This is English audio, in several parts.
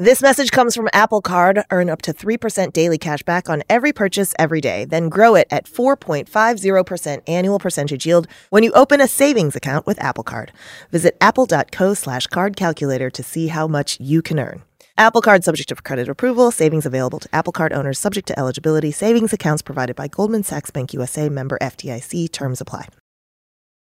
This message comes from Apple Card. Earn up to 3% daily cash back on every purchase every day. Then grow it at 4.50% annual percentage yield when you open a savings account with Apple Card. Visit apple.co slash card calculator to see how much you can earn. Apple Card subject to credit approval. Savings available to Apple Card owners subject to eligibility. Savings accounts provided by Goldman Sachs Bank USA member FDIC. Terms apply.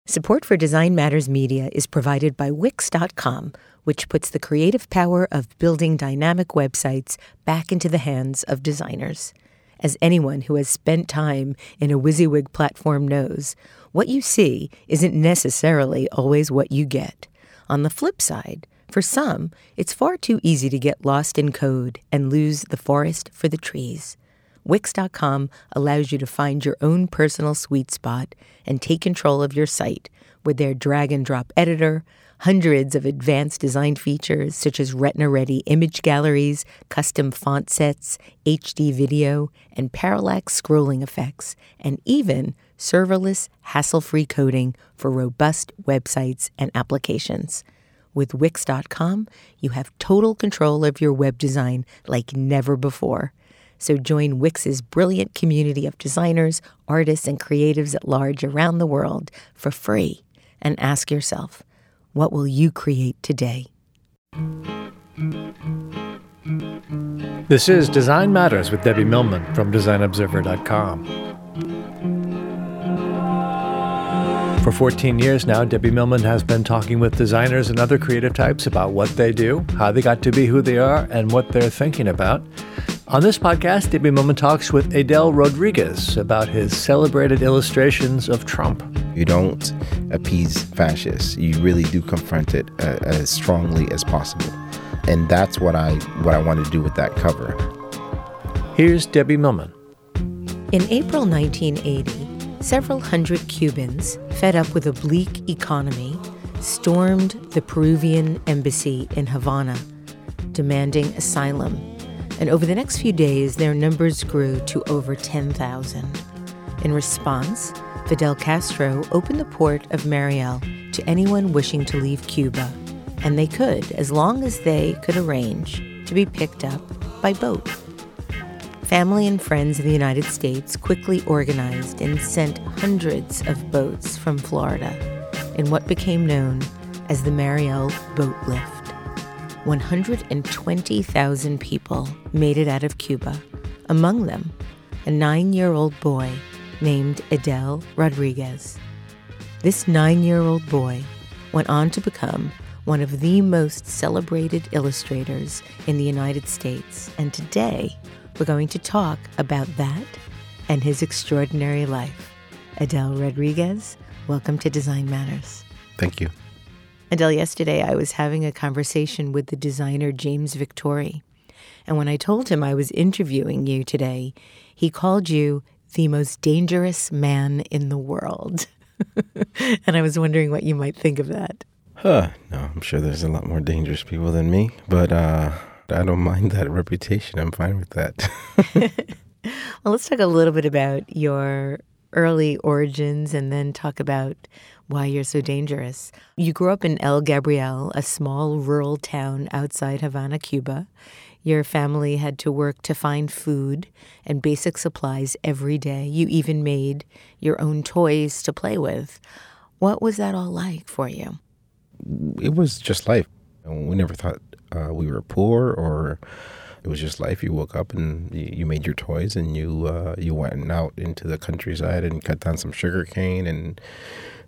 Support for Design Matters Media is provided by Wix.com, which puts the creative power of building dynamic websites back into the hands of designers. As anyone who has spent time in a WYSIWYG platform knows, what you see isn't necessarily always what you get. On the flip side, for some, it's far too easy to get lost in code and lose the forest for the trees. Wix.com allows you to find your own personal sweet spot and take control of your site with their drag and drop editor, hundreds of advanced design features such as retina ready image galleries, custom font sets, HD video, and parallax scrolling effects, and even serverless, hassle free coding for robust websites and applications. With Wix.com, you have total control of your web design like never before. So join Wix's brilliant community of designers, artists, and creatives at large around the world for free and ask yourself, what will you create today? This is Design Matters with Debbie Millman from DesignObserver.com. For 14 years now, Debbie Millman has been talking with designers and other creative types about what they do, how they got to be who they are, and what they're thinking about. On this podcast, Debbie Millman talks with Edel Rodriguez about his celebrated illustrations of Trump. You don't appease fascists. You really do confront it uh, as strongly as possible. And that's what I what I want to do with that cover. Here's Debbie Millman. In April 1980, several hundred Cubans, fed up with a bleak economy, stormed the Peruvian embassy in Havana, demanding asylum. And over the next few days, their numbers grew to over 10,000. In response, Fidel Castro opened the port of Mariel to anyone wishing to leave Cuba, and they could, as long as they could arrange to be picked up by boat. Family and friends in the United States quickly organized and sent hundreds of boats from Florida in what became known as the Mariel Boat Lift. 120,000 people made it out of Cuba, among them a nine year old boy named Edel Rodriguez. This nine year old boy went on to become one of the most celebrated illustrators in the United States, and today we're going to talk about that and his extraordinary life. Edel Rodriguez, welcome to Design Matters. Thank you. Edel, yesterday I was having a conversation with the designer James Victore. And when I told him I was interviewing you today, he called you the most dangerous man in the world. and I was wondering what you might think of that. Huh. No, I'm sure there's a lot more dangerous people than me, but uh, I don't mind that reputation. I'm fine with that. well, let's talk a little bit about your early origins and then talk about why you're so dangerous. You grew up in El Gabriel, a small rural town outside Havana, Cuba. Your family had to work to find food and basic supplies every day. You even made your own toys to play with. What was that all like for you? It was just life. We never thought uh, we were poor or It was just life. You woke up and you, made your toys, and you uh, you went out into the countryside and cut down some sugar cane and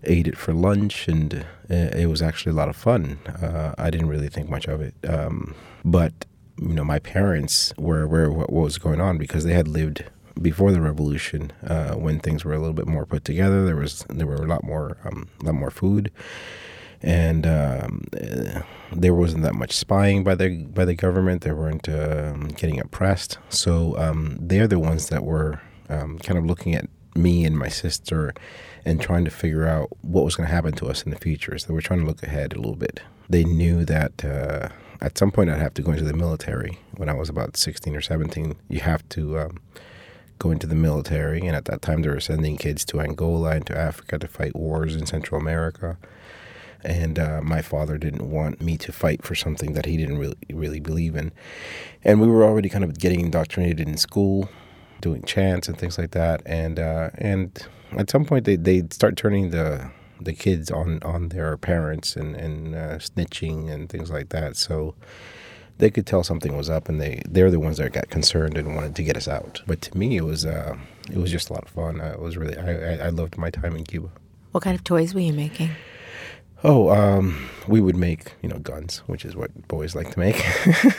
ate it for lunch, and uh, it was actually a lot of fun. Uh, I didn't really think much of it, um, but you know, my parents were aware of what, what was going on because they had lived before the revolution uh, when things were a little bit more put together. There was there were a lot more um, a lot more food, and um, uh, there wasn't that much spying by the by the government. They weren't um, getting oppressed, so um, they're the ones that were um, kind of looking at me and my sister and trying to figure out what was going to happen to us in the future. So they were trying to look ahead a little bit. They knew that. Uh, at some point, I'd have to go into the military. When I was about 16 or 17, you have to um, go into the military. And at that time, they were sending kids to Angola and to Africa to fight wars in Central America. And uh, my father didn't want me to fight for something that he didn't really really believe in. And we were already kind of getting indoctrinated in school, doing chants and things like that. And uh, and at some point, they they start turning the the kids on on their parents and and uh, snitching and things like that. So they could tell something was up, and they they're the ones that got concerned and wanted to get us out. But to me, it was uh, it was just a lot of fun. Uh, it was really I, I loved my time in Cuba. What kind of toys were you making? Oh, um, we would make you know guns, which is what boys like to make.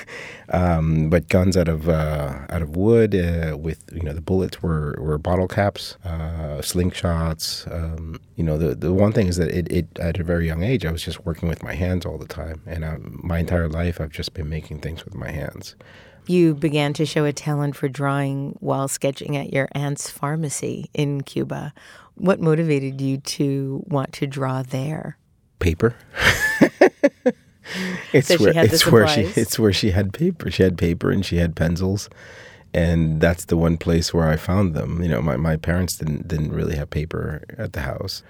um, but guns out of uh, out of wood uh, with you know the bullets were, were bottle caps, uh, slingshots. Um, you know the the one thing is that it, it at a very young age I was just working with my hands all the time, and um, my entire life I've just been making things with my hands. You began to show a talent for drawing while sketching at your aunt's pharmacy in Cuba. What motivated you to want to draw there? Paper. it's So where it's where she it's where she had paper. She had paper and she had pencils, and that's the one place where I found them. You know, my, my parents didn't didn't really have paper at the house,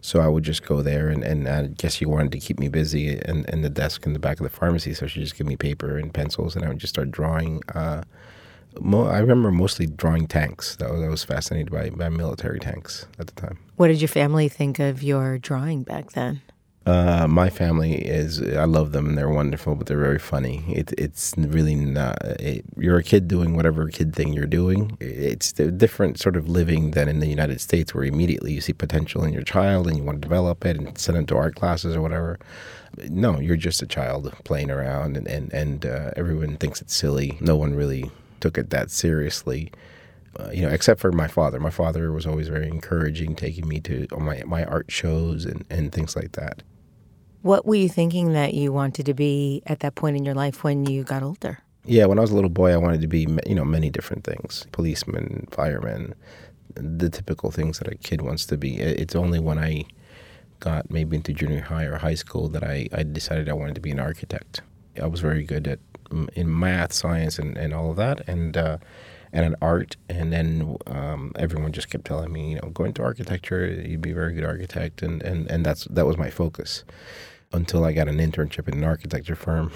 so I would just go there, and, and I guess she wanted to keep me busy in, in the desk in the back of the pharmacy, so she just give me paper and pencils, and I would just start drawing. Uh, mo- I remember mostly drawing tanks. That was, I was fascinated by, by military tanks at the time. What did your family think of your drawing back then? Uh, my family is I love them and they're wonderful, but they're very funny. It, it's really not. It, you're a kid doing whatever kid thing you're doing. It's a different sort of living than in the United States, where immediately you see potential in your child and you want to develop it and send them to art classes or whatever. No, you're just a child playing around, and and and uh, everyone thinks it's silly. No one really took it that seriously uh, you know, except for my father. My father was always very encouraging, taking me to my my art shows and, and things like that. What were you thinking that you wanted to be at that point in your life when you got older? Yeah, when I was a little boy, I wanted to be, you know, many different things: policeman, fireman, the typical things that a kid wants to be. It's only when I got maybe into junior high or high school that I, I decided I wanted to be an architect. I was very good at in math, science, and, and all of that, and uh, and in art. And then um, everyone just kept telling me, you know, go into architecture, you'd be a very good architect, and, and, and that's that was my focus until I got an internship in an architecture firm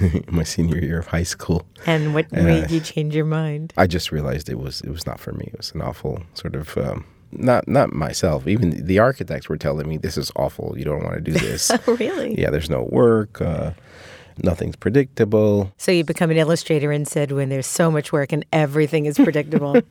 my senior year of high school. And what made you change your mind? I just realized it was it was not for me. It was an awful sort of um, not not myself. Even the architects were telling me this is awful. You don't want to do this. really? yeah, there's no work. Uh, nothing's predictable. So you become an illustrator and said, when there's so much work and everything is predictable.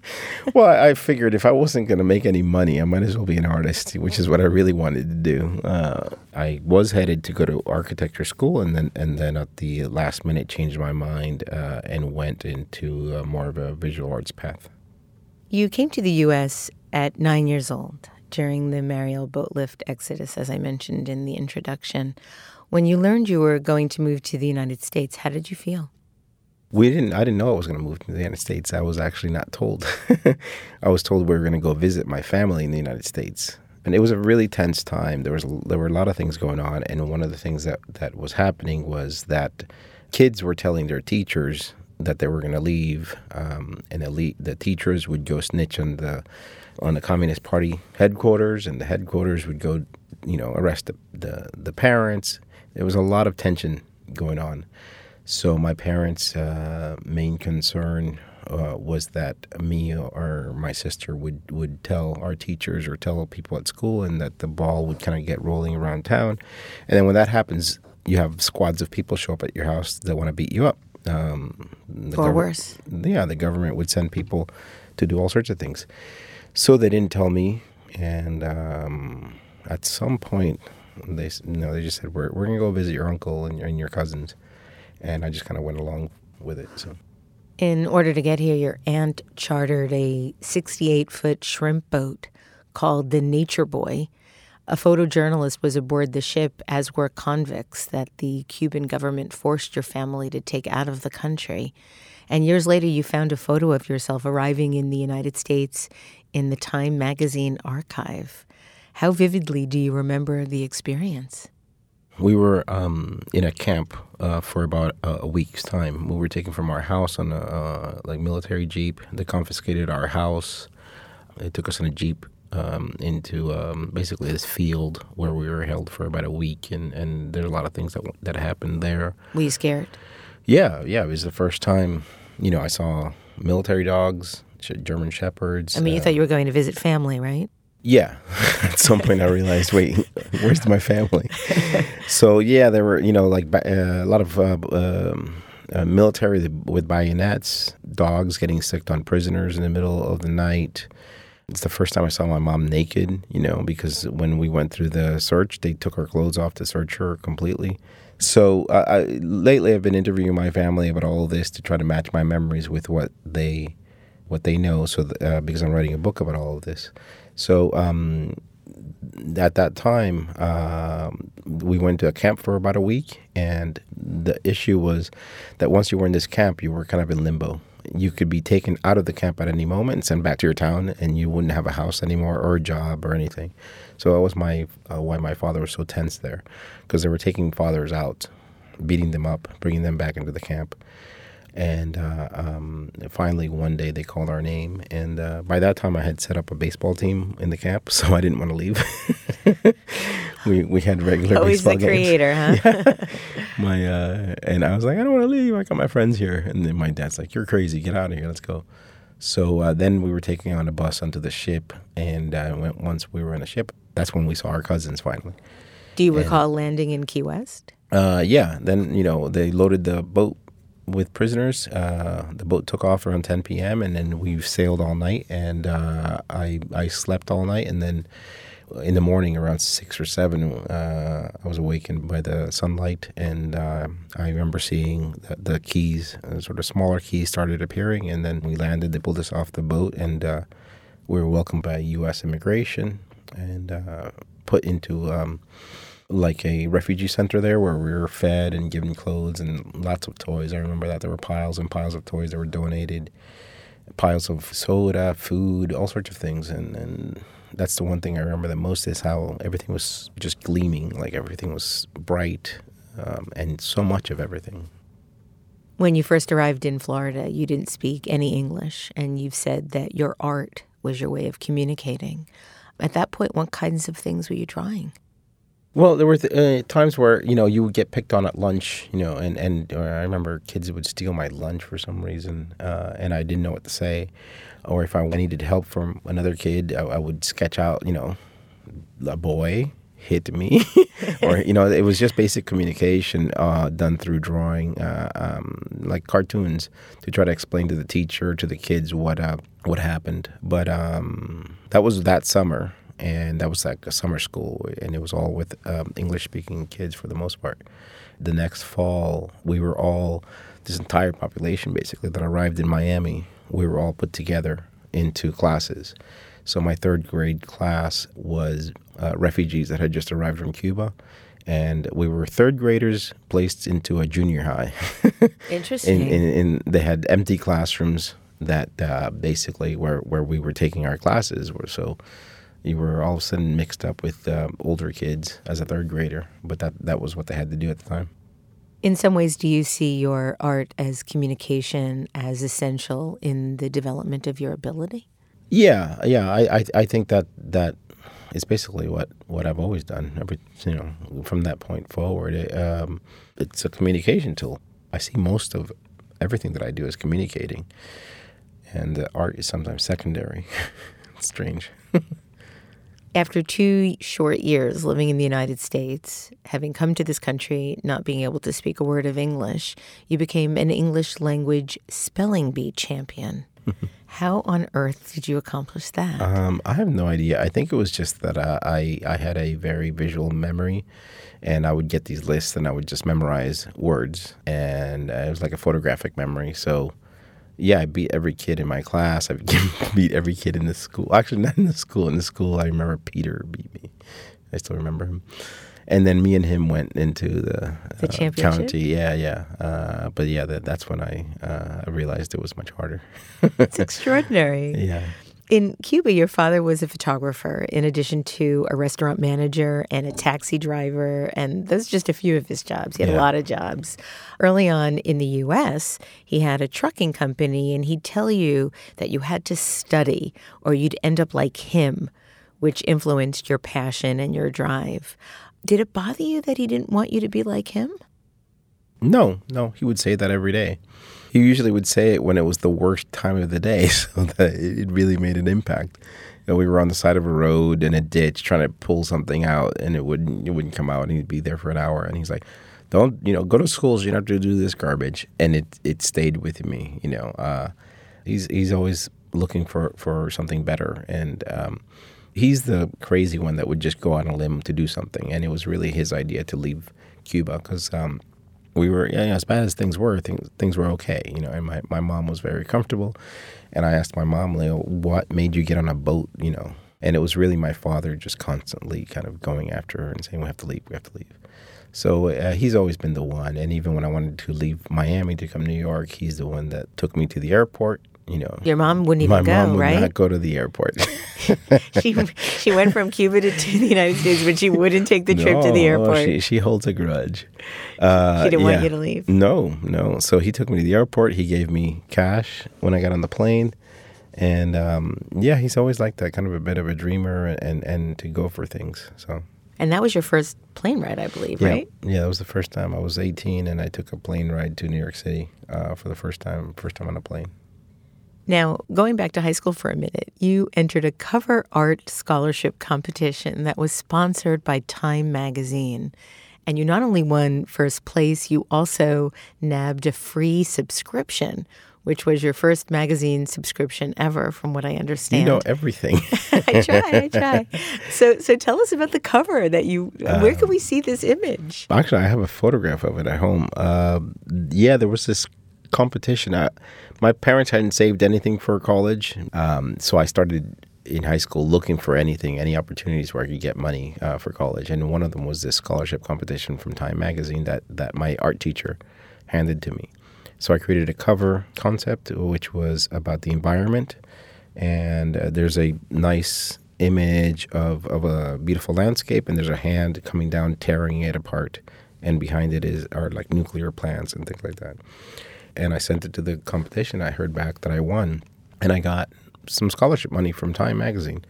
Well, I figured if I wasn't going to make any money, I might as well be an artist, which is what I really wanted to do. Uh, I was headed to go to architecture school, and then and then at the last minute changed my mind uh, and went into uh, more of a visual arts path. you came to the U.S. at nine years old during the Mariel Boatlift exodus, as I mentioned in the introduction. When you learned you were going to move to the United States, how did you feel? We didn't. I didn't know I was going to move to the United States. I was actually not told. I was told we were going to go visit my family in the United States, and it was a really tense time. There was there were a lot of things going on, and one of the things that that was happening was that kids were telling their teachers that they were going to leave, um, and the, the teachers would go snitch on the on the Communist Party headquarters, and the headquarters would go, you know, arrest the the, the parents. There was a lot of tension going on. So my parents' uh, main concern uh, was that me or my sister would, would tell our teachers or tell people at school, and that the ball would kind of get rolling around town. And then when that happens, you have squads of people show up at your house that want to beat you up. Um, the Or worse. Yeah, the government would send people to do all sorts of things. So they didn't tell me, and um, at some point, they s- you know they just said we're we're gonna go visit your uncle and your, and your cousins, and I just kind of went along with it. So In order to get here, your aunt chartered a 68 foot shrimp boat called the Nature Boy. A photojournalist was aboard the ship, as were convicts that the Cuban government forced your family to take out of the country. And years later, you found a photo of yourself arriving in the United States in the Time magazine archive. How vividly do you remember the experience? we were um, in a camp uh, for about a, a week's time. We were taken from our house on a uh, like military jeep. They confiscated our house. They took us in a jeep um, into um, basically this field where we were held for about a week, and, and there's a lot of things that that happened there. Were you scared? Yeah, yeah, it was the first time. You know, I saw military dogs, German shepherds. I mean, you uh, thought you were going to visit family, right? Yeah. At some point, I realized, wait, where's my family? so yeah, there were you know like uh, a lot of uh, um, uh, military with bayonets, dogs getting sicked on prisoners in the middle of the night. It's the first time I saw my mom naked, you know, because when we went through the search, they took her clothes off to search her completely. So uh, I, lately, I've been interviewing my family about all of this to try to match my memories with what they what they know. So th- uh, because I'm writing a book about all of this, so um, at that time, um, we went to a camp for about a week, and the issue was that once you were in this camp, you were kind of in limbo. You could be taken out of the camp at any moment and sent back to your town, and you wouldn't have a house anymore or a job or anything. So that was my uh, why my father was so tense there, because they were taking fathers out, beating them up, bringing them back into the camp. And uh, um, finally, one day they called our name, and uh, by that time I had set up a baseball team in the camp, so I didn't want to leave. we we had regular Always baseball the games. creator, huh? My uh, and I was like, I don't want to leave. I got my friends here, and then my dad's like, You're crazy. Get out of here. Let's go. So uh, then we were taking on a bus onto the ship, and uh, once we were on the ship, that's when we saw our cousins finally. Do you recall landing in Key West? Uh, yeah. Then you know they loaded the boat with prisoners. Uh, the boat took off around 10 p.m. and then we sailed all night. And uh, I I slept all night. And then in the morning, around six or seven, uh, I was awakened by the sunlight. And uh, I remember seeing the, the keys, uh, sort of smaller keys, started appearing. And then we landed. They pulled us off the boat, and uh, we were welcomed by U.S. immigration and put into. Um, like a refugee center there where we were fed and given clothes and lots of toys. I remember that there were piles and piles of toys that were donated, piles of soda, food, all sorts of things. And, and that's the one thing I remember the most is how everything was just gleaming, like everything was bright um, and so much of everything. When you first arrived in Florida, you didn't speak any English, and you've said that your art was your way of communicating. At that point, what kinds of things were you drawing? Well, there were th- uh, times where you know you would get picked on at lunch, you know, and and I remember kids would steal my lunch for some reason, uh, and I didn't know what to say, or if I needed help from another kid, I, I would sketch out, you know, a boy hit me, or you know, it was just basic communication uh, done through drawing, uh, um, like cartoons, to try to explain to the teacher to the kids what uh, what happened. But um, that was that summer and that was like a summer school, and it was all with um, English speaking kids for the most part. The next fall, we were all, this entire population basically that arrived in Miami, we were all put together into classes. So my third grade class was uh, refugees that had just arrived from Cuba. And we were third graders placed into a junior high. Interesting. in, in, in, they had empty classrooms that uh, basically where, where we were taking our classes were so you were all of a sudden mixed up with uh, older kids as a third grader, but that that was what they had to do at the time. In some ways, do you see your art as communication as essential in the development of your ability? Yeah, yeah, I I, I think that that is basically what, what I've always done. Every you know from that point forward, it, um, it's a communication tool. I see most of everything that I do as communicating, and the art is sometimes secondary. it's strange. After two short years living in the United States, having come to this country not being able to speak a word of English, you became an English language spelling bee champion. How on earth did you accomplish that? Um, I have no idea. I think it was just that uh, I I had a very visual memory, and I would get these lists and I would just memorize words, and uh, it was like a photographic memory. So, yeah, I beat every kid in my class. I beat every kid in the school. Actually, not in the school. In the school, I remember Peter beat me. I still remember him and then me and him went into the, the uh, championship. county. Yeah, yeah. Uh, but yeah, that, that's when I uh, realized it was much harder. it's extraordinary. Yeah. In Cuba, your father was a photographer, in addition to a restaurant manager and a taxi driver, and those are just a few of his jobs. He had Yeah. a lot of jobs. Early on in the U.S., he had a trucking company, and he'd tell you that you had to study or you'd end up like him, which influenced your passion and your drive. Did it bother you that he didn't want you to be like him? No, no, he would say that every day. He usually would say it when it was the worst time of the day, so that it really made an impact. You know, we were on the side of a road in a ditch trying to pull something out, and it wouldn't it wouldn't come out, and he'd be there for an hour, and he's like, "Don't you know? Go to schools. You don't have to do this garbage." And it it stayed with me. You know, uh, he's he's always looking for for something better, and um, he's the crazy one that would just go on a limb to do something, and it was really his idea to leave Cuba because. Um, we were yeah, as bad as things were things things were okay you know and my, my mom was very comfortable. And i asked my mom Leo, what made you get on a boat? You know and it was really my father just constantly kind of going after her and saying we have to leave we have to leave. So uh, he's always been the one. And even when i wanted to leave miami to come to new york he's the one that took me to the airport you know Your mom wouldn't even my go, mom would right? not go to the airport she she went from Cuba to, to the United States, but she wouldn't take the trip to the airport. She, she holds a grudge. Uh, She didn't want you to leave. No, no. So he took me to the airport. He gave me cash when I got on the plane. And um, yeah, he's always like that, kind of a bit of a dreamer and, and to go for things. So And that was your first plane ride, I believe, yeah, right? yeah, that was the first time I was 18 and I took a plane ride to New York City uh, for the first time, first time on a plane. Now, going back to high school for a minute, you entered a cover art scholarship competition that was sponsored by Time magazine. And you not only won first place, you also nabbed a free subscription, which was your first magazine subscription ever, from what I understand. You know everything. I try, I try. So, so tell us about the cover that you. where can we see this image? Actually, I have a photograph of it at home. Uh, yeah, there was this competition. I, my parents hadn't saved anything for college, um, so I started in high school looking for anything, any opportunities where I could get money uh, for college. And one of them was this scholarship competition from Time Magazine that that my art teacher handed to me. So I created a cover concept which was about the environment, and uh, there's a nice image of, of a beautiful landscape, and there's a hand coming down tearing it apart, and behind it is are like nuclear plants and things like that. And I sent it to the competition. I heard back that I won, and I got some scholarship money from Time Magazine.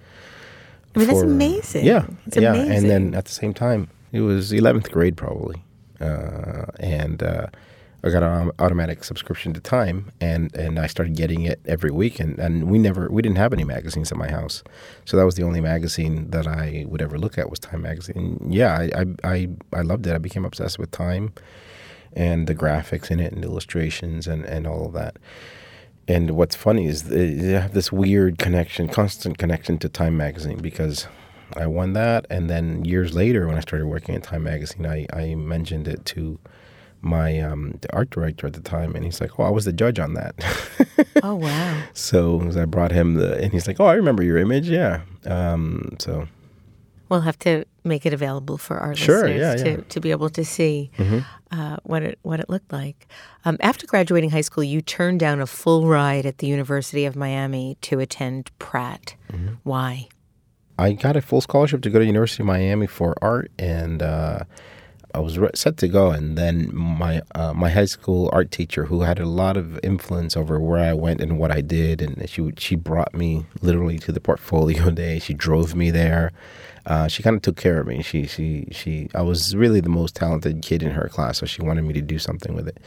I mean, that's amazing. Yeah, It's yeah. amazing. And then at the same time, it was 11th grade probably, uh, and uh, I got an automatic subscription to Time, and and I started getting it every week. And, and we never we didn't have any magazines at my house, so that was the only magazine that I would ever look at was Time magazine. Yeah, I I I, I loved it. I became obsessed with Time, and the graphics in it, and illustrations, and and all of that. And what's funny is they have this weird connection, constant connection to Time magazine because I won that, and then years later, when I started working at Time magazine, I, I mentioned it to my um, the art director at the time, and he's like, "Oh, I was the judge on that." Oh wow! so I brought him the, and he's like, "Oh, I remember your image, yeah." Um, so We'll have to make it available for our Sure, listeners yeah, to, yeah. Mm-hmm. to be able to see uh, what it what it looked like. Um, after graduating high school, you turned down a full ride at the University of Miami to attend Pratt. Mm-hmm. Why? I got a full scholarship to go to University of Miami for art, and uh, I was set to go. And then my uh, my high school art teacher, who had a lot of influence over where I went and what I did, and she she brought me literally to the portfolio day. She drove me there. Uh, she kind of took care of me. She she she. I was really the most talented kid in her class, so she wanted me to do something with it.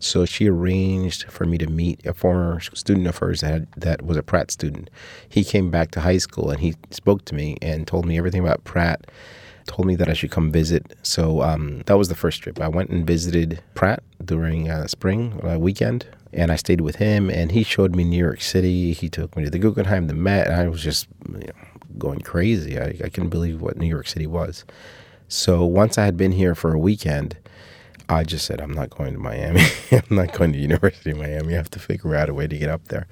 So she arranged for me to meet a former student of hers that, had, that was a Pratt student. He came back to high school and he spoke to me and told me everything about Pratt. Told me that I should come visit. So um, that was the first trip. I went and visited Pratt during uh, spring uh, weekend and I stayed with him and he showed me New York City. He took me to the Guggenheim, the Met, and I was just you know, going crazy. I, I couldn't believe what New York City was. So once I had been here for a weekend, I just said, I'm not going to Miami. I'm not going to University of Miami. I have to figure out a way to get up there.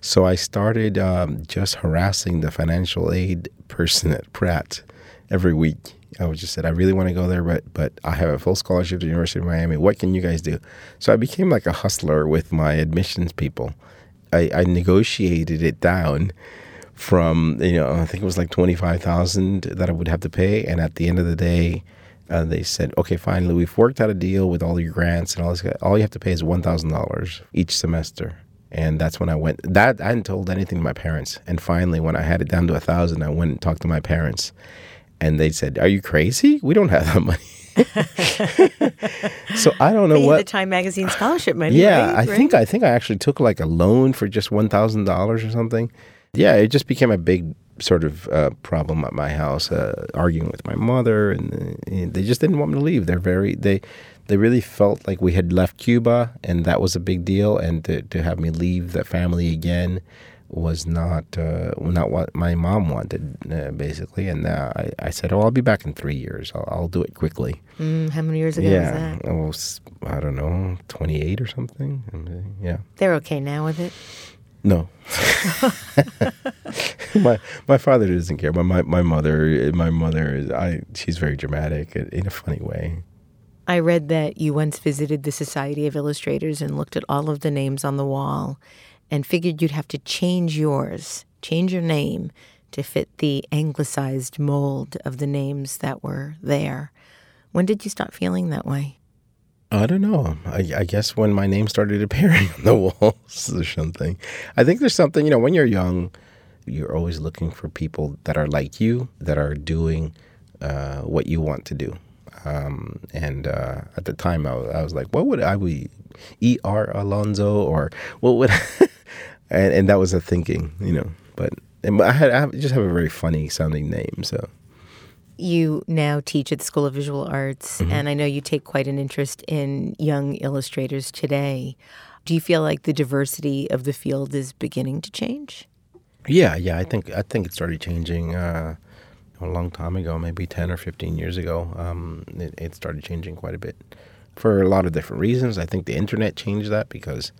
So I started um, just harassing the financial aid person at Pratt every week. I was just said, I really want to go there, but but I have a full scholarship to the University of Miami. What can you guys do? So I became like a hustler with my admissions people. I, I negotiated it down from you know I think it was like twenty five thousand that I would have to pay, and at the end of the day, uh, they said, okay, finally we've worked out a deal with all your grants and all this. All you have to pay is one thousand dollars each semester, and that's when I went. That I hadn't told anything to my parents, and finally when I had it down to a thousand, I went and talked to my parents, and they said, "Are you crazy? We don't have that money." so I don't know what the Time Magazine scholarship money. yeah, right? I Right? think I think I actually took like a loan for just one thousand dollars or something. Yeah, it just became a big sort of uh, problem at my house, uh, arguing with my mother, and, and they just didn't want me to leave. They're very they they really felt like we had left Cuba, and that was a big deal, and to to have me leave the family again was not uh, not what my mom wanted, uh, basically. And uh, I, I said, "Oh, I'll be back in three years. I'll, I'll do it quickly." Mm, how many years ago yeah, was that? I don't know, twenty eight or something. Uh, yeah, They're okay now with it. No. my my father doesn't care, but my, my mother my mother is I she's very dramatic in, in a funny way. I read that you once visited the Society of Illustrators and looked at all of the names on the wall and figured you'd have to change yours, change your name to fit the anglicized mold of the names that were there. When did you start feeling that way? I don't know. I, I guess when my name started appearing on the walls or something. I think there's something, you know, when you're young, you're always looking for people that are like you, that are doing uh, what you want to do. Um, and uh, at the time, I I was like, what would I be? E.R. Alonzo or what would and, and that was a thinking, you know. But I had I just have a very funny sounding name, so You now teach at the School of Visual Arts, and I know you take quite an interest in young illustrators today. Do you feel like the diversity of the field is beginning to change? Yeah, yeah. I think I think it started changing uh, a long time ago, maybe ten or fifteen years ago. Um, it, it started changing quite a bit for a lot of different reasons. I think the internet changed that because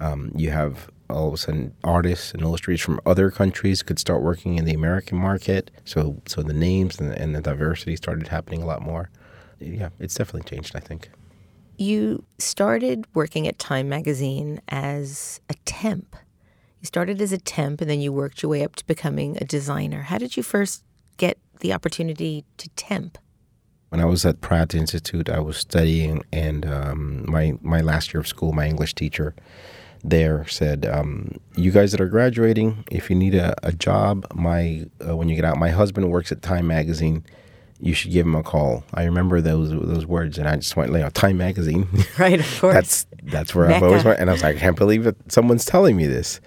um, you have all of a sudden artists and illustrators from other countries could start working in the American market. So so the names and the, and the diversity started happening a lot more. Yeah, it's definitely changed. I think. You started working at Time Magazine as a temp. You started as a temp and then you worked your way up to becoming a designer. How did you first get the opportunity to temp? When I was at Pratt Institute, I was studying, and um, my my last year of school, my English teacher there said, um, "You guys that are graduating, if you need a, a job, my uh, when you get out, my husband works at Time Magazine. You should give him a call." I remember those those words, and I just went, like, "Time Magazine." Right, of course. that's that's where I've always went, and I was like, I can't believe that someone's telling me this.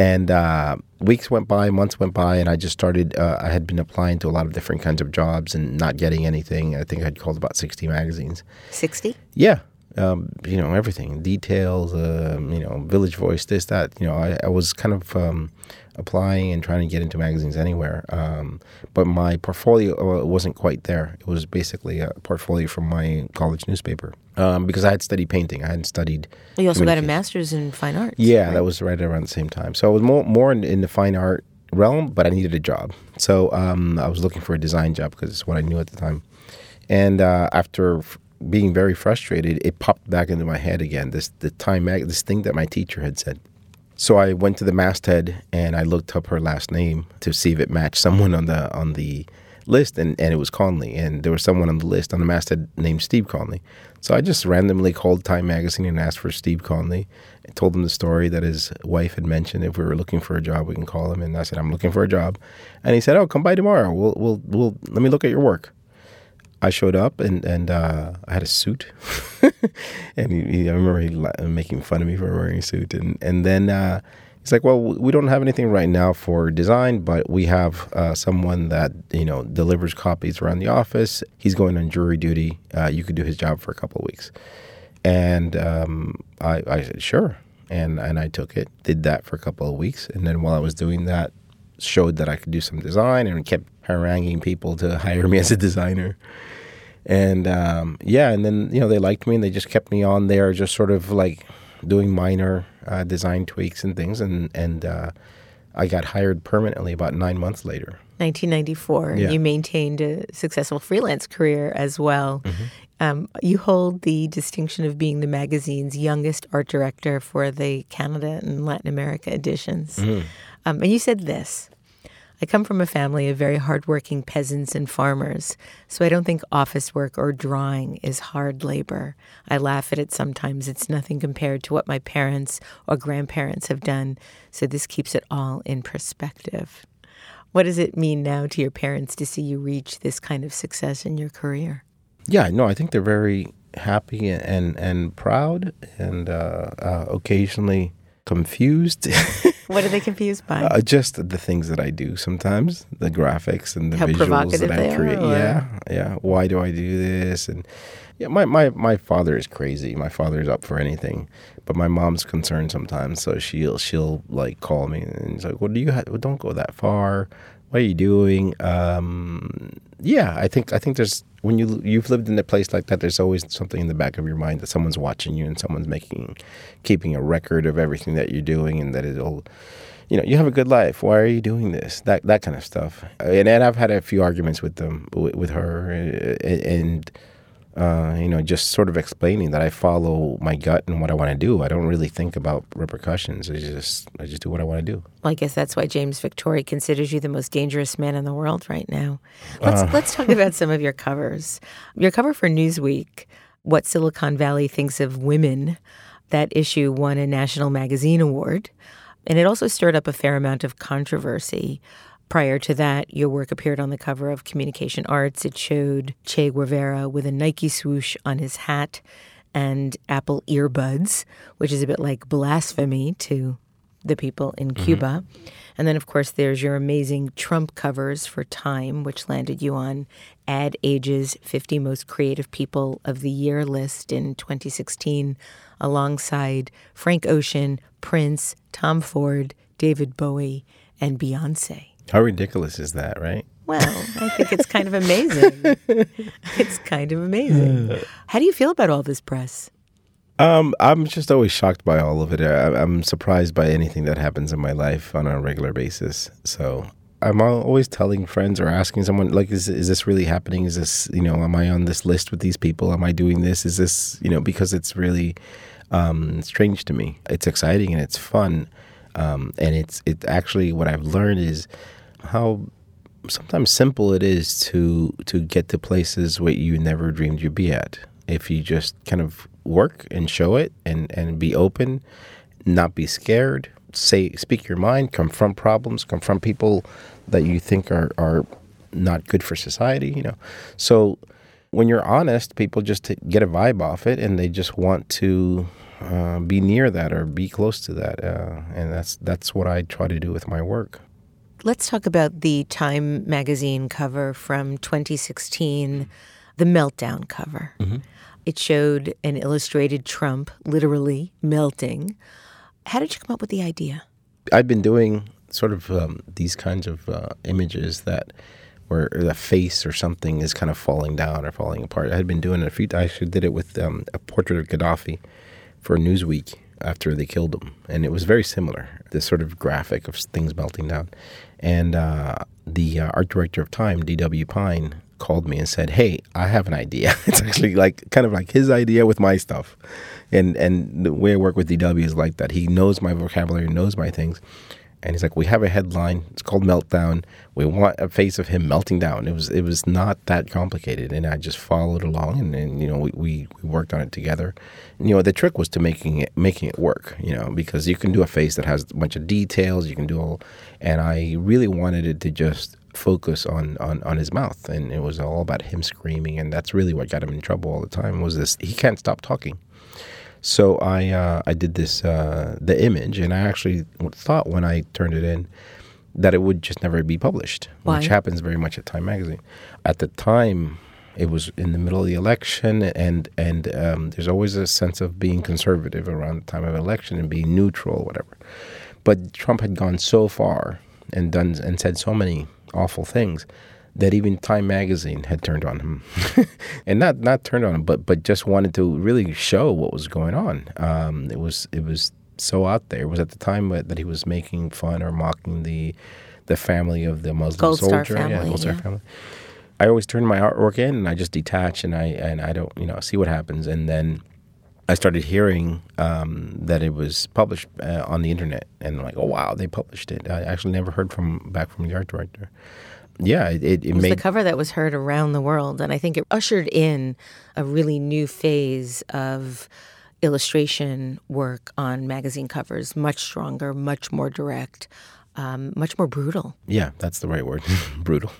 And uh, weeks went by, months went by, and I just started. Uh, I had been applying to a lot of different kinds of jobs and not getting anything. I think I'd called about sixty magazines. 60? Yeah, um, you know everything, details. Um, you know, Village Voice, this, that. You know, I, I was kind of um, applying and trying to get into magazines anywhere. Um, but my portfolio uh, wasn't quite there. It was basically a portfolio from my college newspaper um, because I had studied painting. I hadn't studied. You also got a master's in fine arts. Yeah, right? that was right around the same time. So I was more more in, in the fine art realm, but I needed a job. So um, I was looking for a design job because it's what I knew at the time. And uh, after being very frustrated, it popped back into my head again. This the time mag- this thing that my teacher had said. So I went to the masthead and I looked up her last name to see if it matched someone on the on the list, and, and it was Conley. And there was someone on the list on the masthead named Steve Conley. So I just randomly called Time Magazine and asked for Steve Conley. I told him the story that his wife had mentioned. If we were looking for a job, we can call him. And I said, I'm looking for a job. And he said, Oh, come by tomorrow. We'll we'll we'll let me look at your work. I showed up and and uh, I had a suit, and he, he, I remember he la- making fun of me for wearing a suit, and and then uh, he's like, "Well, we don't have anything right now for design, but we have uh, someone that you know delivers copies around the office. He's going on jury duty. Uh, you could do his job for a couple of weeks." And um, I, I said, "Sure," and and I took it, did that for a couple of weeks, and then while I was doing that, showed that I could do some design, and kept haranguing people to hire me as a designer and um, yeah, and then you know they liked me and they just kept me on there, just sort of like doing minor uh, design tweaks and things, and and uh, I got hired permanently about nine months later. 1994. Yeah. You maintained a successful freelance career as well. Um, you hold the distinction of being the magazine's youngest art director for the Canada and Latin America editions. Um, and you said this I come from a family of very hardworking peasants and farmers, so I don't think office work or drawing is hard labor. I laugh at it sometimes. It's nothing compared to what my parents or grandparents have done, so this keeps it all in perspective. What does it mean now to your parents to see you reach this kind of success in your career? Yeah, no, I think they're very happy and and proud, and uh, uh, occasionally confused. What are they confused by? Uh, just the things that I do sometimes, the graphics and the How visuals that I create. Yeah, yeah. Why do I do this? And yeah, my, my my father is crazy. My father's up for anything, but my mom's concerned sometimes. So she'll she'll like call me and she's like, "Well, do you ha- well, don't go that far? What are you doing?" Um, yeah, I think I think there's when you you've lived in a place like that, there's always something in the back of your mind that someone's watching you and someone's making keeping a record of everything that you're doing and that it'll you know, you have a good life. Why are you doing this? That that kind of stuff. And, and I've had a few arguments with them, with, with her, uh, and uh, you know, just sort of explaining that I follow my gut and what I want to do. I don't really think about repercussions. I just I just do what I want to do. Well, I guess that's why James Victore considers you the most dangerous man in the world right now. Let's let's talk about some of your covers. Your cover for Newsweek, "What Silicon Valley Thinks of Women," that issue won a National Magazine Award, and it also stirred up a fair amount of controversy. Prior to that, your work appeared on the cover of Communication Arts. It showed Che Guevara with a Nike swoosh on his hat and Apple earbuds, which is a bit like blasphemy to the people in mm-hmm. Cuba. And then, of course, there's your amazing Trump covers for Time, which landed you on Ad Age's 50 Most Creative People of the Year list in 2016, alongside Frank Ocean, Prince, Tom Ford, David Bowie, and Beyonce. How ridiculous is that, right? Well, I think it's kind of amazing. it's kind of amazing. How do you feel about all this press? Um, I'm just always shocked by all of it. I, I'm surprised by anything that happens in my life on a regular basis. So I'm always telling friends or asking someone, like, is is this really happening? Is this, you know, am I on this list with these people? Am I doing this? Is this, you know, because it's really um, strange to me. It's exciting and it's fun, um, and it's it actually what I've learned is how sometimes simple it is to to get to places where you never dreamed you'd be at. If you just kind of work and show it and and be open not be scared say speak your mind confront problems confront people that you think are are not good for society you know. So when you're honest people just get a vibe off it and they just want to uh, be near that or be close to that uh, and that's that's what i try to do with my work Let's talk about the Time magazine cover from 2016, the Meltdown cover. It showed an illustrated Trump literally melting. How did you come up with the idea? I've been doing sort of um, these kinds of uh, images that where the face or something is kind of falling down or falling apart. I had been doing it a few. I actually did it with um, a portrait of Gaddafi for Newsweek after they killed him, and it was very similar. This sort of graphic of things melting down, and uh, the uh, art director of Time, D.W. Pine, called me and said, "Hey, I have an idea. it's actually like kind of like his idea with my stuff." And and the way I work with DW is like that. He knows my vocabulary, knows my things. And he's like, "We have a headline. It's called Meltdown. We want a face of him melting down." It was it was not that complicated, and I just followed along, and, and you know we, we we worked on it together. And, you know the trick was to making it making it work. You know because you can do a face that has a bunch of details. You can do all, and I really wanted it to just focus on, on on his mouth, and it was all about him screaming, and that's really what got him in trouble all the time. Was this he can't stop talking. So I uh, I did this uh, the image, and I actually thought when I turned it in that it would just never be published, Why? which happens very much at Time Magazine. At the time, it was in the middle of the election, and and um, there's always a sense of being conservative around the time of election and being neutral, whatever. But Trump had gone so far and done and said so many awful things that even Time Magazine had turned on him, and not not turned on him, but but just wanted to really show what was going on. Um, it was it was so out there. It was at the time that, he was making fun or mocking the the family of the Muslim Gold Star soldier, yeah, Gold Star yeah. family. I always turn my artwork in and I just detach and I and I don't you know see what happens and then I started hearing um, that it was published uh, on the internet and I'm like oh wow they published it I actually never heard from back from the art director yeah it, it, it was made the cover that was heard around the world, and I think it ushered in a really new phase of illustration work on magazine covers, much stronger, much more direct, um, much more brutal. Yeah, that's the right word. Brutal.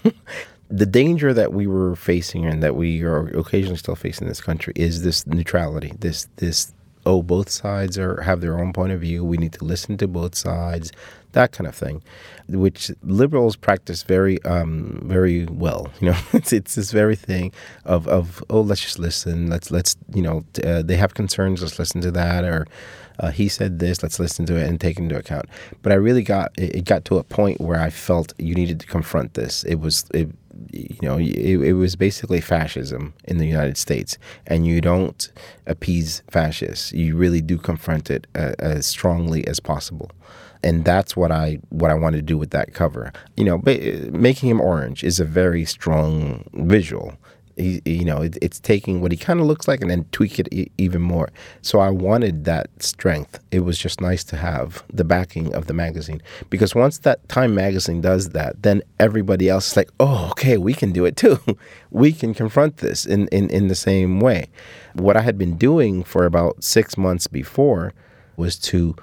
the danger that we were facing and that we are occasionally still facing in this country is this neutrality. This this oh, both sides are have their own point of view. We need to listen to both sides. That kind of thing, which liberals practice very um, very well. You know, it's it's this very thing of of oh, let's just listen. Let's let's you know uh, they have concerns. Let's listen to that. Or uh, he said this. Let's listen to it and take it into account. But i really got it got to a point where i felt you needed to confront this. It was it, you know it, it was basically fascism in the united states. And you don't appease fascists. You really do confront it uh, as strongly as possible and that's what I what I wanted to do with that cover. You know, ba- making him orange is a very strong visual. He, you know, it, it's taking what he kind of looks like and then tweak it e- even more. So I wanted that strength. It was just nice to have the backing of the magazine because once that Time magazine does that, then everybody else is like, oh, okay, we can do it too. we can confront this in, in, in the same way. What I had been doing for about six months before was to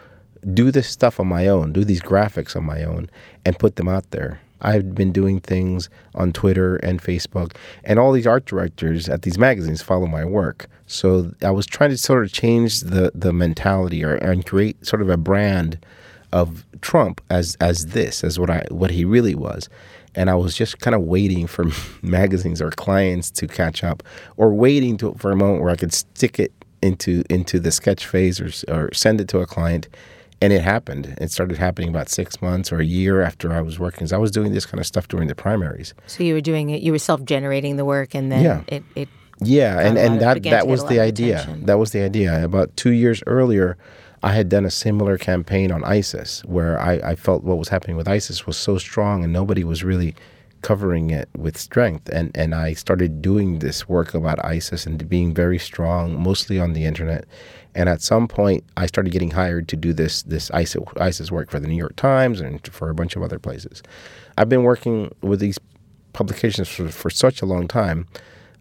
do this stuff on my own, do these graphics on my own, and put them out there. I've been doing things on Twitter and Facebook, and all these art directors at these magazines follow my work. So I was trying to sort of change the the mentality or and create sort of a brand of Trump as as this, as what I what he really was. And I was just kind of waiting for magazines or clients to catch up, or waiting to, for a moment where I could stick it into into the sketch phase or, or send it to a client and it happened. It started happening about six months or a year after i was working 'cause i was doing this kind of stuff during the primaries. So you were doing it, you were self generating the work, and then Yeah. it, it yeah and, and that that was the idea. attention. that was the idea. About two years earlier i had done a similar campaign on isis where I, I felt what was happening with isis was so strong and nobody was really covering it with strength. And and i started doing this work about isis and being very strong mostly on the internet and at some point i started getting hired to do this this isis, ISIS work for the new york times and for a bunch of other places. I've been working with these publications for, for such a long time.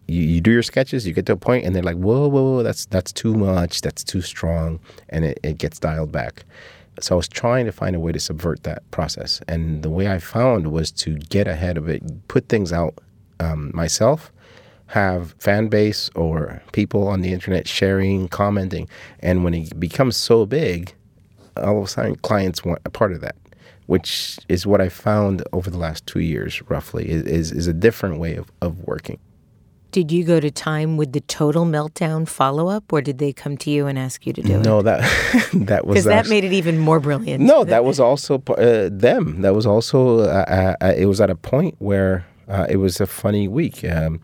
You, you do your sketches, you get to a point, and they're like, whoa, whoa, whoa, that's that's too much, that's too strong, and it, it gets dialed back. So I was trying to find a way to subvert that process, and the way I found was to get ahead of it, put things out um, myself, have fan base or people on the internet sharing, commenting, and when it becomes so big, all of a sudden clients want a part of that which is what I found over the last two years, roughly, is, is, a different way of, of working. did you go to time with the total meltdown follow up, or did they come to you and ask you to do it? No, that that was because that made it even more brilliant. no, that was also uh, them. That was also uh, uh, it was at a point where uh, it was a funny week. Um,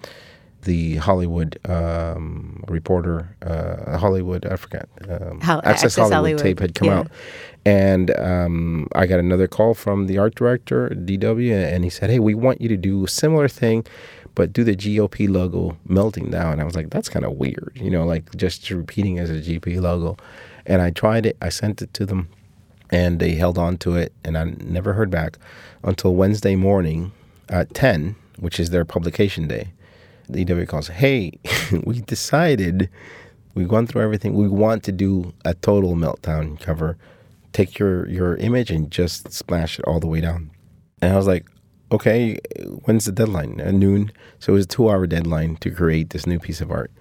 the Hollywood um, reporter, uh, Hollywood, I forgot, um, Hol- Access, Access Hollywood, Hollywood, tape had come yeah. out, and um, I got another call from the art director, DW, and he said, "Hey, we want you to do a similar thing." But do the GOP logo melting down. And I was like, that's kind of weird, you know, like just repeating as a GP logo. And I tried it. I sent it to them, and they held on to it. And I never heard back until Wednesday morning at 10, which is their publication day. DW calls, hey, we decided, we've gone through everything. We want to do a total meltdown cover. Take your, your image and just splash it all the way down. And I was like, okay, when's the deadline? At noon. So it was a two hour deadline to create this new piece of art.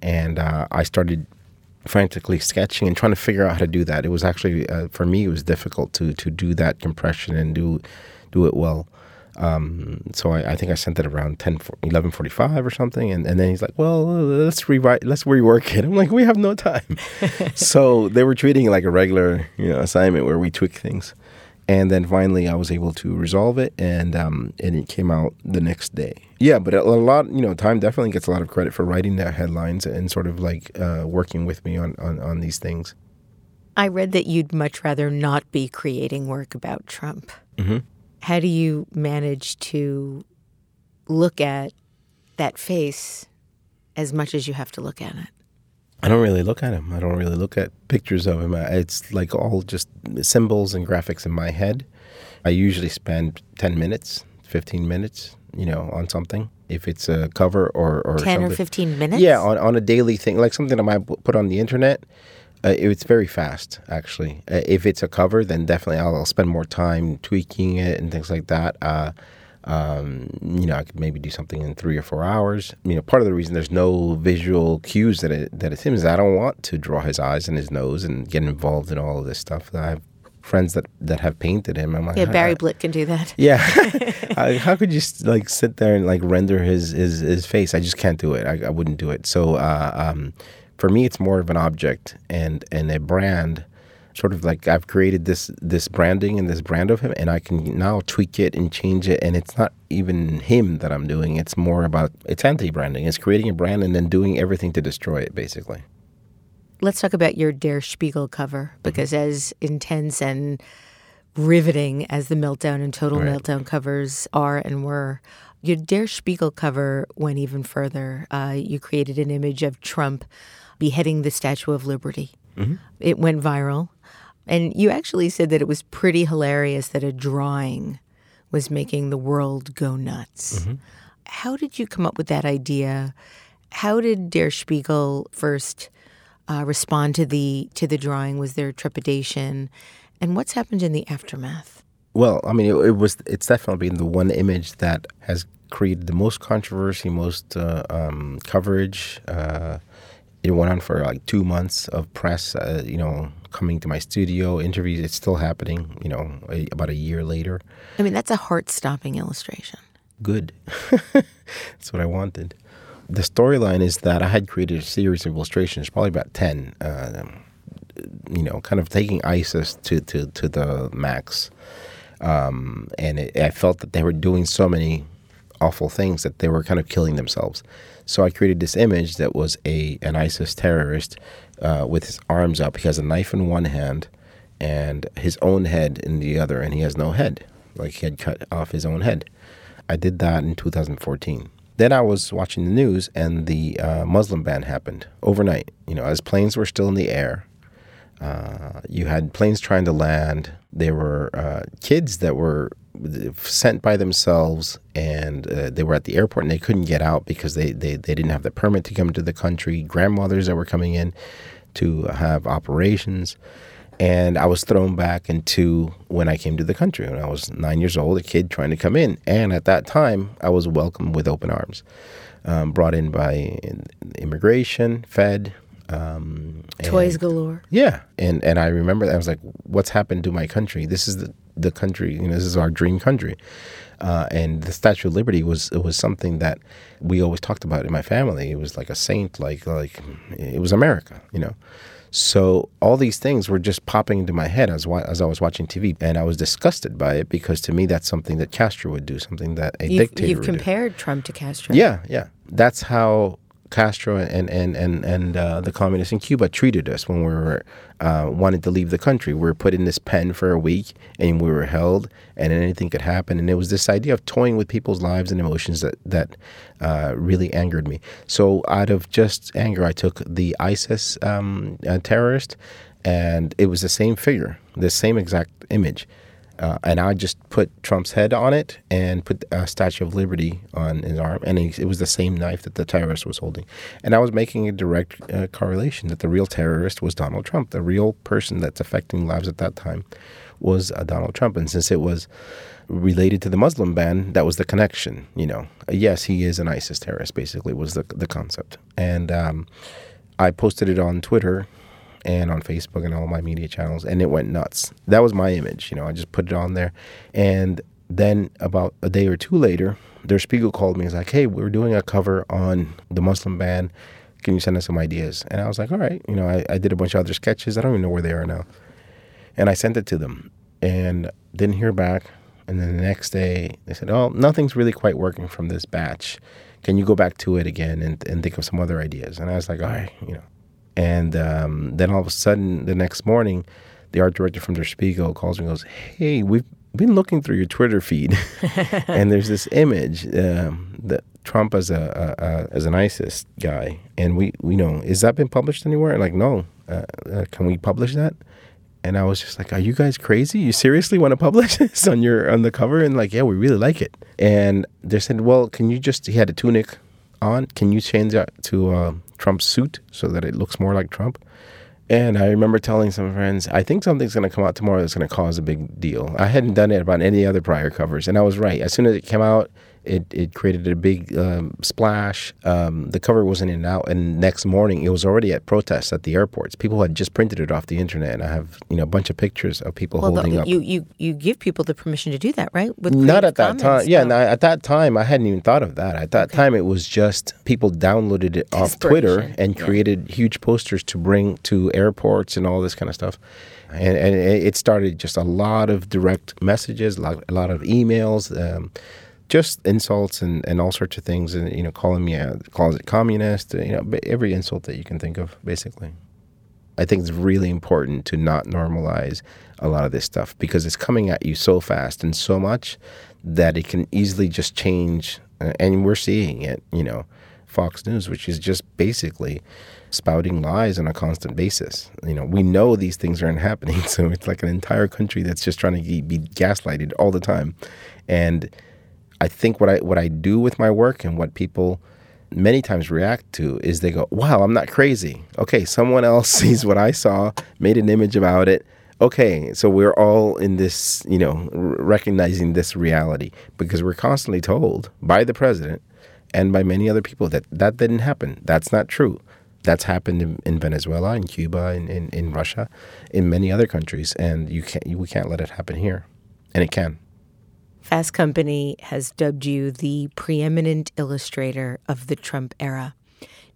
And uh, I started frantically sketching and trying to figure out how to do that. It was actually, uh, for me, it was difficult to, to do that compression and do, do it well. Um, so I, I, think I sent it around 10, 11.45 or something. And, and then he's like, well, let's rewrite, let's rework it. I'm like, we have no time. so they were treating it like a regular you know, assignment where we tweak things. And then finally, I was able to resolve it, and um, and it came out the next day. Yeah, but a, lot, you know, time definitely gets a lot of credit for writing the headlines and sort of like uh, working with me on, on on these things. I read that you'd much rather not be creating work about Trump. Mm-hmm. How do you manage to look at that face as much as you have to look at it? I don't really look at him. I don't really look at pictures of him. It's like all just symbols and graphics in my head. I usually spend 10 minutes, 15 minutes, you know, on something. If it's a cover or, or 10 something. or 15 minutes? Yeah, on, on a daily thing, like something I might put on the internet. Uh, it's very fast, actually. Uh, if it's a cover, then definitely I'll, I'll, spend more time tweaking it and things like that. Uh, um, you know, I could maybe do something in three or four hours. You know, part of the reason there's no visual cues that it, that it's him is I don't want to draw his eyes and his nose and get involved in all of this stuff. I have friends that that have painted him. I'm like, yeah, Barry Blitt can do that. Yeah, how could you like sit there and like render his his, his face? I just can't do it. I, I wouldn't do it. So uh, um, for me, it's more of an object and and a brand sort of like I've created this this branding and this brand of him, and I can now tweak it and change it. And it's not even him that I'm doing; it's more about it's anti-branding. It's creating a brand and then doing everything to destroy it, basically. Let's talk about your Der Spiegel cover mm-hmm. because mm-hmm. as intense and riveting as the Meltdown and Total right. Meltdown covers are and were. Your Der Spiegel cover went even further. Uh, you created an image of Trump beheading the Statue of Liberty. Mm-hmm. It went viral. And you actually said that it was pretty hilarious that a drawing was making the world go nuts. Mm-hmm. How did you come up with that idea? How did Der Spiegel first uh, respond to the to the drawing? Was there trepidation? And what's happened in the aftermath? Well, I mean, it, it was. It's definitely been the one image that has created the most controversy, most uh, um, coverage. Uh, it went on for like two months of press. Uh, you know, coming to my studio, interviews. It's still happening, you know, a, about a year later. I mean, that's a heart stopping illustration. Good. that's what I wanted. The storyline is that I had created a series of illustrations, probably about 10, uh, you know, kind of taking ISIS to, to, to the max. Um, and it, I felt that they were doing so many awful things that they were kind of killing themselves. So I created this image that was a an ISIS terrorist uh, with his arms up. He has a knife in one hand and his own head in the other, and he has no head. Like he had cut off his own head. I did that in 2014. Then I was watching the news, and the uh, Muslim ban happened overnight. You know, as planes were still in the air, uh, you had planes trying to land. There were uh, kids that were sent by themselves and uh, they were at the airport and they couldn't get out because they, they, they didn't have the permit to come to the country. Grandmothers that were coming in to have operations. And I was thrown back into when I came to the country when I was nine years old, a kid trying to come in. And at that time, I was welcomed with open arms, um, brought in by immigration, fed, um, toys galore. Yeah, and and I remember that I was like, "What's happened to my country? This is the the country. You know, this is our dream country." Uh, and the Statue of Liberty was it was something that we always talked about in my family. It was like a saint, like like it was America, you know. So all these things were just popping into my head as as I was watching TV, and I was disgusted by it because to me that's something that Castro would do, something that a you've, dictator. You've compared do. Trump to Castro. Yeah, yeah. That's how Castro and and and and uh, the communists in Cuba treated us when we were uh, wanted to leave the country. We were put in this pen for a week, and we were held, and anything could happen. And it was this idea of toying with people's lives and emotions that that uh, really angered me. So out of just anger, I took the ISIS um, uh, terrorist, and it was the same figure, the same exact image uh, and I just put Trump's head on it and put a Statue of Liberty on his arm, and he, it was the same knife that the terrorist was holding. And I was making a direct uh, correlation that the real terrorist was Donald Trump, the real person that's affecting lives at that time was uh, Donald Trump. And since it was related to the Muslim ban, that was the connection. You know, yes, he is an ISIS terrorist. Basically, was the the concept. And um, I posted it on Twitter and on Facebook and all my media channels, and it went nuts. That was my image. You know, I just put it on there, and then about a day or two later, Der Spiegel called me. He's like, "Hey, we're doing a cover on the Muslim ban. Can you send us some ideas?" And I was like, "All right." You know, I, I did a bunch of other sketches. I don't even know where they are now, and I sent it to them, and didn't hear back. And then the next day, they said, "Oh, nothing's really quite working from this batch. Can you go back to it again and, and think of some other ideas?" And I was like, "All right, you know." And um, then all of a sudden, the next morning, the art director from Der Spiegel calls me and goes, Hey, we've been looking through your Twitter feed, and there's this image um, that Trump as a, a, a, as an ISIS guy, and we we know is that been published anywhere? And like, no, uh, uh, can we publish that? And I was just like, "Are you guys crazy? You seriously want to publish this on your on the cover?" And like, "Yeah, we really like it." And they said, "Well, can you just?" He had a tunic on. Can you change that to uh, Trump's suit so that it looks more like Trump? And I remember telling some friends, I think something's going to come out tomorrow that's going to cause a big deal. I hadn't done it about any other prior covers, and I was right. As soon as it came out, it, it created a big um, splash. Um, the cover wasn't in and out, and next morning it was already at protests at the airports. People had just printed it off the internet, and I have you know a bunch of pictures of people well, holding the, up. You, you you give people the permission to do that, right? With Not at that time. Yeah, no, at that time I hadn't even thought of that. At that okay. time it was just people downloaded it off Twitter and yeah. created huge posters to bring to airports and all this kind of stuff. And, and it started just a lot of direct messages, a lot, a lot of emails. Um, just insults and, and all sorts of things, and you know, calling me a closet communist, you know, every insult that you can think of, basically. I think it's really important to not normalize a lot of this stuff because it's coming at you so fast and so much that it can easily just change. Uh, and we're seeing it, you know, Fox News, which is just basically spouting lies on a constant basis. You know, we know these things aren't happening, so it's like an entire country that's just trying to be gaslighted all the time, and I think what I what I do with my work and what people many times react to is they go, "Wow, I'm not crazy." Okay, someone else sees what I saw, made an image about it. Okay, so we're all in this, you know, recognizing this reality because we're constantly told by the president and by many other people that that didn't happen. That's not true. That's happened in, in Venezuela, in Cuba, in, in, in Russia, in many other countries, and you can't we can't let it happen here, and it can. Fast Company has dubbed you the preeminent illustrator of the Trump era.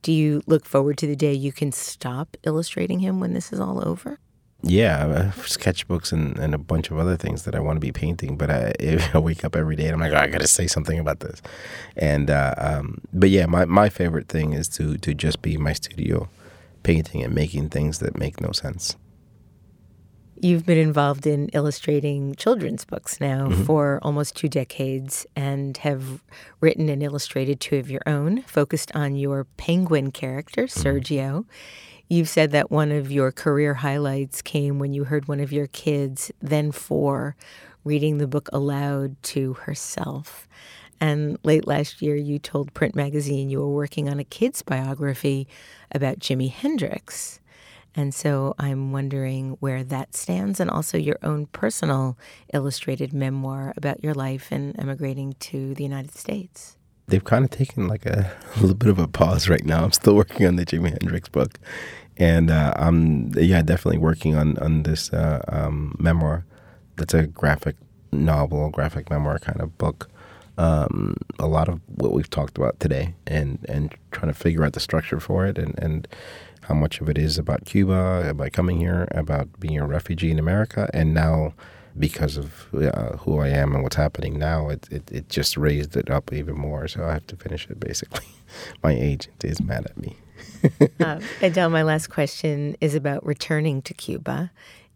Do you look forward to the day you can stop illustrating him when this is all over? Yeah, sketchbooks and, and a bunch of other things that I want to be painting. But I, I wake up every day and I'm like, oh, I got to say something about this. And uh, um, but yeah, my, my favorite thing is to to just be in my studio, painting and making things that make no sense. You've been involved in illustrating children's books now mm-hmm. for almost two decades and have written and illustrated two of your own, focused on your penguin character, mm-hmm. Sergio. Mm-hmm. You've said that one of your career highlights came when you heard one of your kids, then four, reading the book aloud to herself. And late last year, you told Print Magazine you were working on a kid's biography about Jimi Hendrix. And so I'm wondering where that stands and also your own personal illustrated memoir about your life and emigrating to the United States. They've kind of taken like a, a little bit of a pause right now. I'm still working on the Jimi Hendrix book. And uh, I'm, yeah, definitely working on, on this uh, um, memoir. That's a graphic novel, graphic memoir kind of book. Um, a lot of what we've talked about today and, and trying to figure out the structure for it and, and how much of it is about Cuba, about coming here, about being a refugee in America, and now because of uh, who I am and what's happening now, it, it, it just raised it up even more. So I have to finish it basically. my agent is mad at me. uh, Edel, my last question is about returning to Cuba.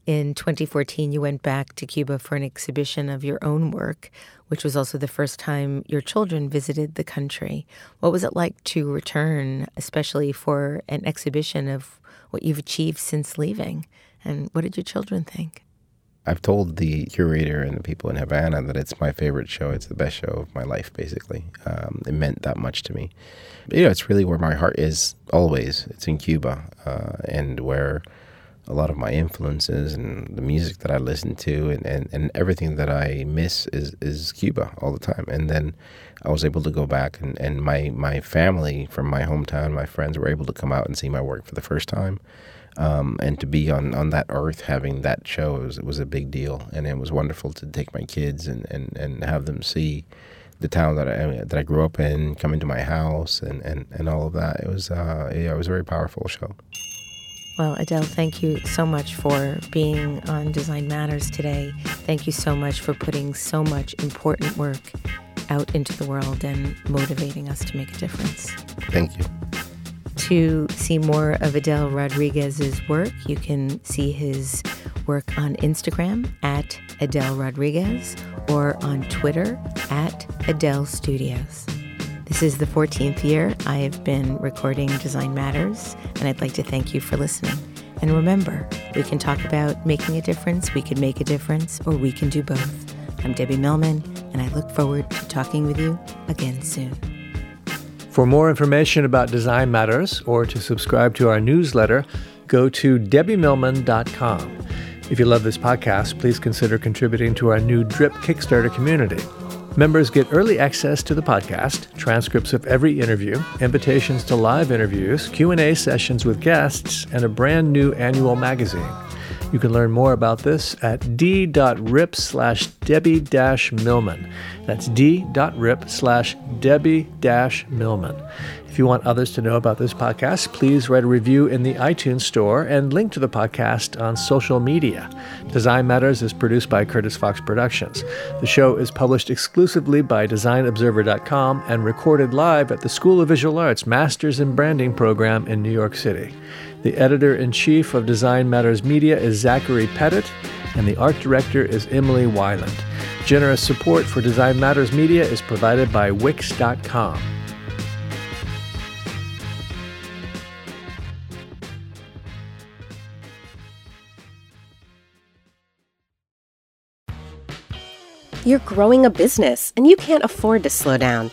In 2014, you went back to Cuba for an exhibition of your own work, which was also the first time your children visited the country. What was it like to return, especially for an exhibition of what you've achieved since leaving? And what did your children think? I've told the curator and the people in Havana that it's my favorite show. It's the best show of my life, basically. Um, it meant that much to me. But, you know, it's really where my heart is always. It's in Cuba, uh, and where a lot of my influences and the music that I listen to and, and, and everything that I miss is, is Cuba all the time. And then I was able to go back and, and my, my family from my hometown, my friends were able to come out and see my work for the first time. Um, and to be on, on that earth having that show it was, it was a big deal and it was wonderful to take my kids and, and, and have them see the town that I that I grew up in come into my house and, and, and all of that it was uh, yeah, it was a very powerful show. Well, Edel, thank you so much for being on Design Matters today. Thank you so much for putting so much important work out into the world and motivating us to make a difference. Thank you. To see more of Edel Rodriguez's work, you can see his work on Instagram at Edel Rodriguez or on Twitter at Edel Studios. This is the 14th year I have been recording Design Matters, and I'd like to thank you for listening. And remember, we can talk about making a difference, we can make a difference, or we can do both. I'm Debbie Millman, and I look forward to talking with you again soon. For more information about Design Matters or to subscribe to our newsletter, go to debbiemillman.com. If you love this podcast, please consider contributing to our new DRIP Kickstarter community. Members get early access to the podcast, transcripts of every interview, invitations to live interviews, Q&A sessions with guests, and a brand new annual magazine. You can learn more about this at d.rip slash Debbie Millman. That's d.rip slash Debbie Millman. If you want others to know about this podcast, please write a review in the iTunes Store and link to the podcast on social media. Design Matters is produced by Curtis Fox Productions. The show is published exclusively by DesignObserver.com and recorded live at the School of Visual Arts Masters in Branding program in New York City. The editor in chief of Design Matters Media is Zachary Petit, and the art director is Emily Weiland. Generous support for Design Matters Media is provided by Wix.com. You're growing a business and you can't afford to slow down.